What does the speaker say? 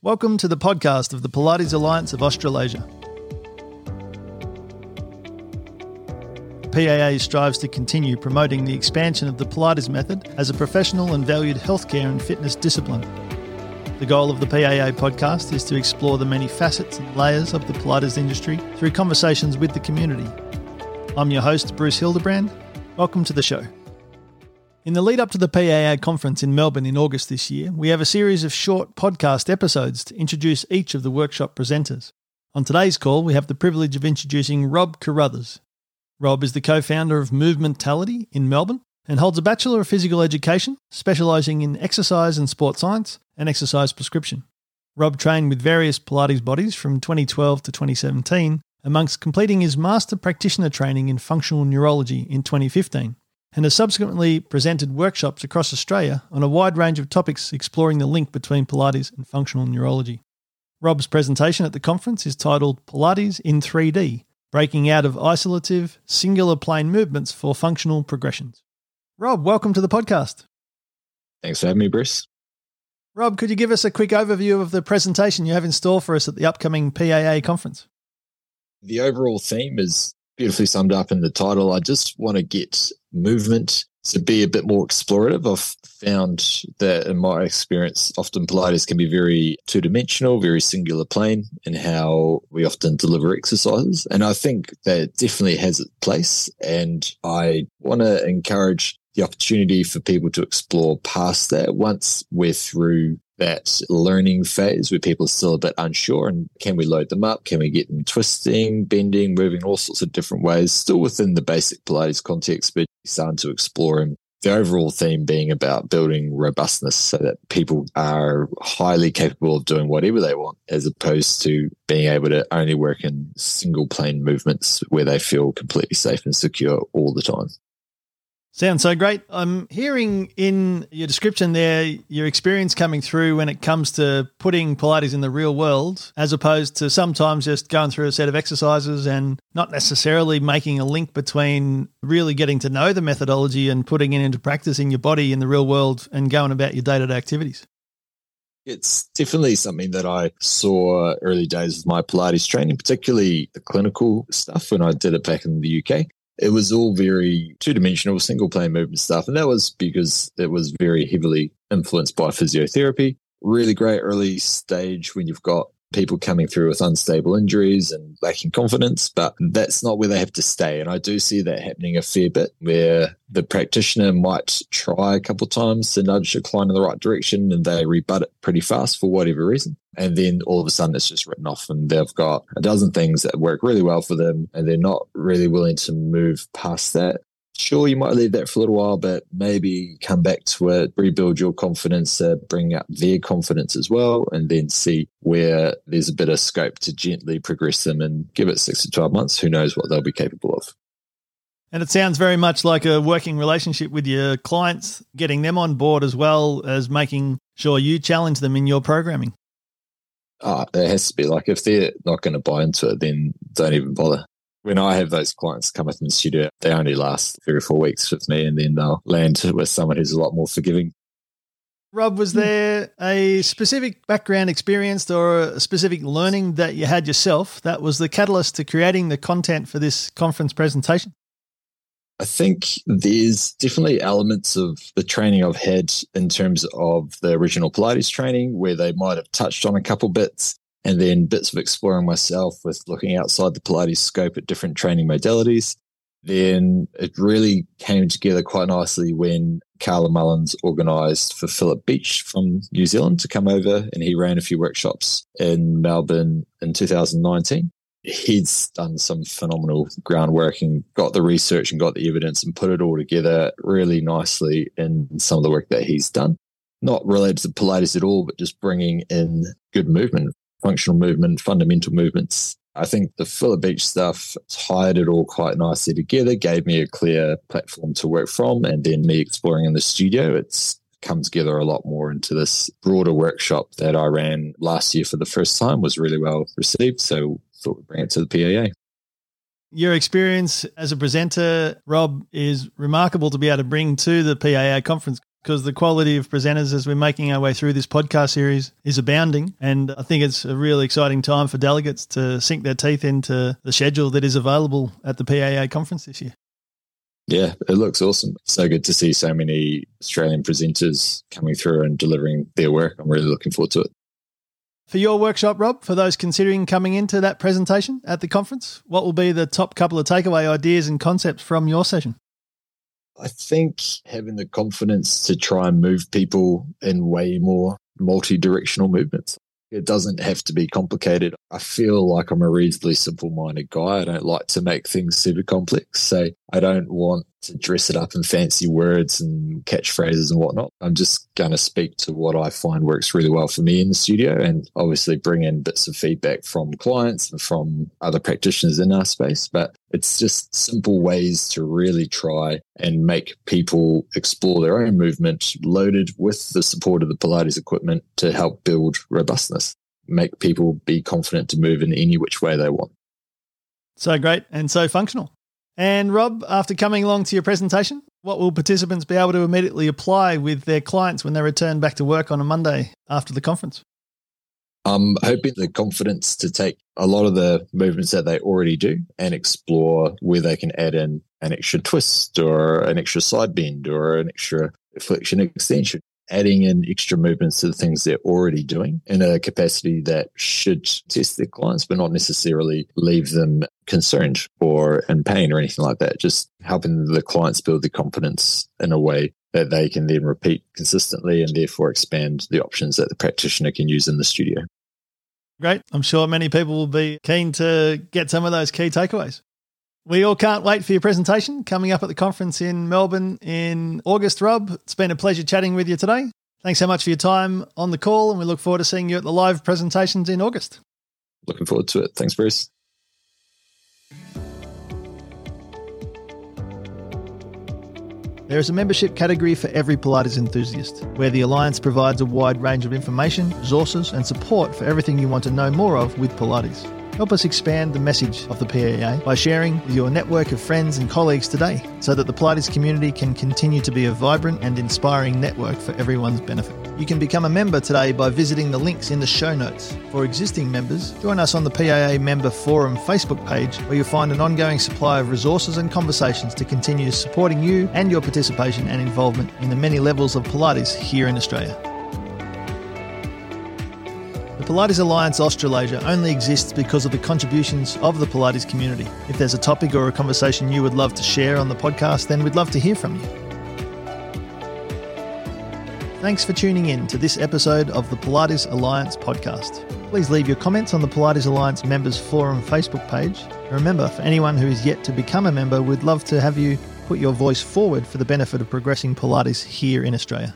Welcome to the podcast of the Pilates Alliance of Australasia. PAA strives to continue promoting the expansion of the Pilates method as a professional and valued healthcare and fitness discipline. The goal of the PAA podcast is to explore the many facets and layers of the Pilates industry through conversations with the community. I'm your host, Bruce Hildebrand. Welcome to the show. In the lead up to the PAA conference in Melbourne in August this year, we have a series of short podcast episodes to introduce each of the workshop presenters. On today's call, we have the privilege of introducing Rob Carruthers. Rob is the co founder of Movementality in Melbourne and holds a Bachelor of Physical Education, specialising in exercise and sport science and exercise prescription. Rob trained with various Pilates bodies from 2012 to 2017, amongst completing his Master Practitioner training in Functional Neurology in 2015 and has subsequently presented workshops across Australia on a wide range of topics exploring the link between Pilates and functional neurology. Rob's presentation at the conference is titled Pilates in 3D Breaking Out of Isolative, Singular Plane Movements for Functional Progressions. Rob, welcome to the podcast. Thanks for having me, Bruce. Rob, could you give us a quick overview of the presentation you have in store for us at the upcoming PAA conference? The overall theme is beautifully summed up in the title. I just want to get movement to be a bit more explorative. I've found that in my experience, often Pilates can be very two dimensional, very singular plane in how we often deliver exercises. And I think that definitely has its place. And I want to encourage the opportunity for people to explore past that once we're through that learning phase where people are still a bit unsure and can we load them up? Can we get them twisting, bending, moving all sorts of different ways, still within the basic Pilates context, but starting to explore them. The overall theme being about building robustness so that people are highly capable of doing whatever they want, as opposed to being able to only work in single plane movements where they feel completely safe and secure all the time. Sounds so great. I'm hearing in your description there your experience coming through when it comes to putting Pilates in the real world, as opposed to sometimes just going through a set of exercises and not necessarily making a link between really getting to know the methodology and putting it into practice in your body in the real world and going about your day to day activities. It's definitely something that I saw early days of my Pilates training, particularly the clinical stuff when I did it back in the UK it was all very two dimensional, single plane movement stuff. And that was because it was very heavily influenced by physiotherapy. Really great early stage when you've got people coming through with unstable injuries and lacking confidence, but that's not where they have to stay. And I do see that happening a fair bit where the practitioner might try a couple of times to nudge a client in the right direction and they rebut it pretty fast for whatever reason. And then all of a sudden it's just written off and they've got a dozen things that work really well for them and they're not really willing to move past that sure, you might leave that for a little while, but maybe come back to it, rebuild your confidence, uh, bring up their confidence as well, and then see where there's a bit of scope to gently progress them and give it six to 12 months. Who knows what they'll be capable of. And it sounds very much like a working relationship with your clients, getting them on board as well as making sure you challenge them in your programming. Uh, it has to be like if they're not going to buy into it, then don't even bother when I have those clients come up in the studio, they only last three or four weeks with me, and then they'll land with someone who's a lot more forgiving. Rob, was hmm. there a specific background experience or a specific learning that you had yourself that was the catalyst to creating the content for this conference presentation? I think there's definitely elements of the training I've had in terms of the original Pilates training where they might have touched on a couple bits and then bits of exploring myself with looking outside the Pilates scope at different training modalities. Then it really came together quite nicely when Carla Mullins organised for Phillip Beach from New Zealand to come over and he ran a few workshops in Melbourne in 2019. He's done some phenomenal groundwork and got the research and got the evidence and put it all together really nicely in some of the work that he's done. Not related to Pilates at all, but just bringing in good movement functional movement, fundamental movements. I think the Phillip Beach stuff tied it all quite nicely together, gave me a clear platform to work from, and then me exploring in the studio. It's come together a lot more into this broader workshop that I ran last year for the first time was really well received. So thought we'd bring it to the PAA. Your experience as a presenter, Rob, is remarkable to be able to bring to the PAA conference. Because the quality of presenters as we're making our way through this podcast series is abounding. And I think it's a really exciting time for delegates to sink their teeth into the schedule that is available at the PAA conference this year. Yeah, it looks awesome. So good to see so many Australian presenters coming through and delivering their work. I'm really looking forward to it. For your workshop, Rob, for those considering coming into that presentation at the conference, what will be the top couple of takeaway ideas and concepts from your session? I think having the confidence to try and move people in way more multi directional movements. It doesn't have to be complicated. I feel like I'm a reasonably simple minded guy. I don't like to make things super complex. So I don't want to dress it up in fancy words and catchphrases and whatnot. I'm just going to speak to what I find works really well for me in the studio and obviously bring in bits of feedback from clients and from other practitioners in our space. But it's just simple ways to really try and make people explore their own movement loaded with the support of the Pilates equipment to help build robustness, make people be confident to move in any which way they want. So great and so functional. And Rob, after coming along to your presentation, what will participants be able to immediately apply with their clients when they return back to work on a Monday after the conference? I'm hoping the confidence to take a lot of the movements that they already do and explore where they can add in an extra twist or an extra side bend or an extra flexion extension adding in extra movements to the things they're already doing in a capacity that should test their clients, but not necessarily leave them concerned or in pain or anything like that. Just helping the clients build the confidence in a way that they can then repeat consistently and therefore expand the options that the practitioner can use in the studio. Great. I'm sure many people will be keen to get some of those key takeaways. We all can't wait for your presentation coming up at the conference in Melbourne in August, Rob. It's been a pleasure chatting with you today. Thanks so much for your time on the call, and we look forward to seeing you at the live presentations in August. Looking forward to it. Thanks, Bruce. There is a membership category for every Pilates enthusiast, where the Alliance provides a wide range of information, resources, and support for everything you want to know more of with Pilates. Help us expand the message of the PAA by sharing with your network of friends and colleagues today so that the Pilates community can continue to be a vibrant and inspiring network for everyone's benefit. You can become a member today by visiting the links in the show notes. For existing members, join us on the PAA Member Forum Facebook page where you'll find an ongoing supply of resources and conversations to continue supporting you and your participation and involvement in the many levels of Pilates here in Australia. Pilates Alliance Australasia only exists because of the contributions of the Pilates community. If there's a topic or a conversation you would love to share on the podcast, then we'd love to hear from you. Thanks for tuning in to this episode of the Pilates Alliance podcast. Please leave your comments on the Pilates Alliance Members Forum Facebook page. And remember, for anyone who is yet to become a member, we'd love to have you put your voice forward for the benefit of progressing Pilates here in Australia.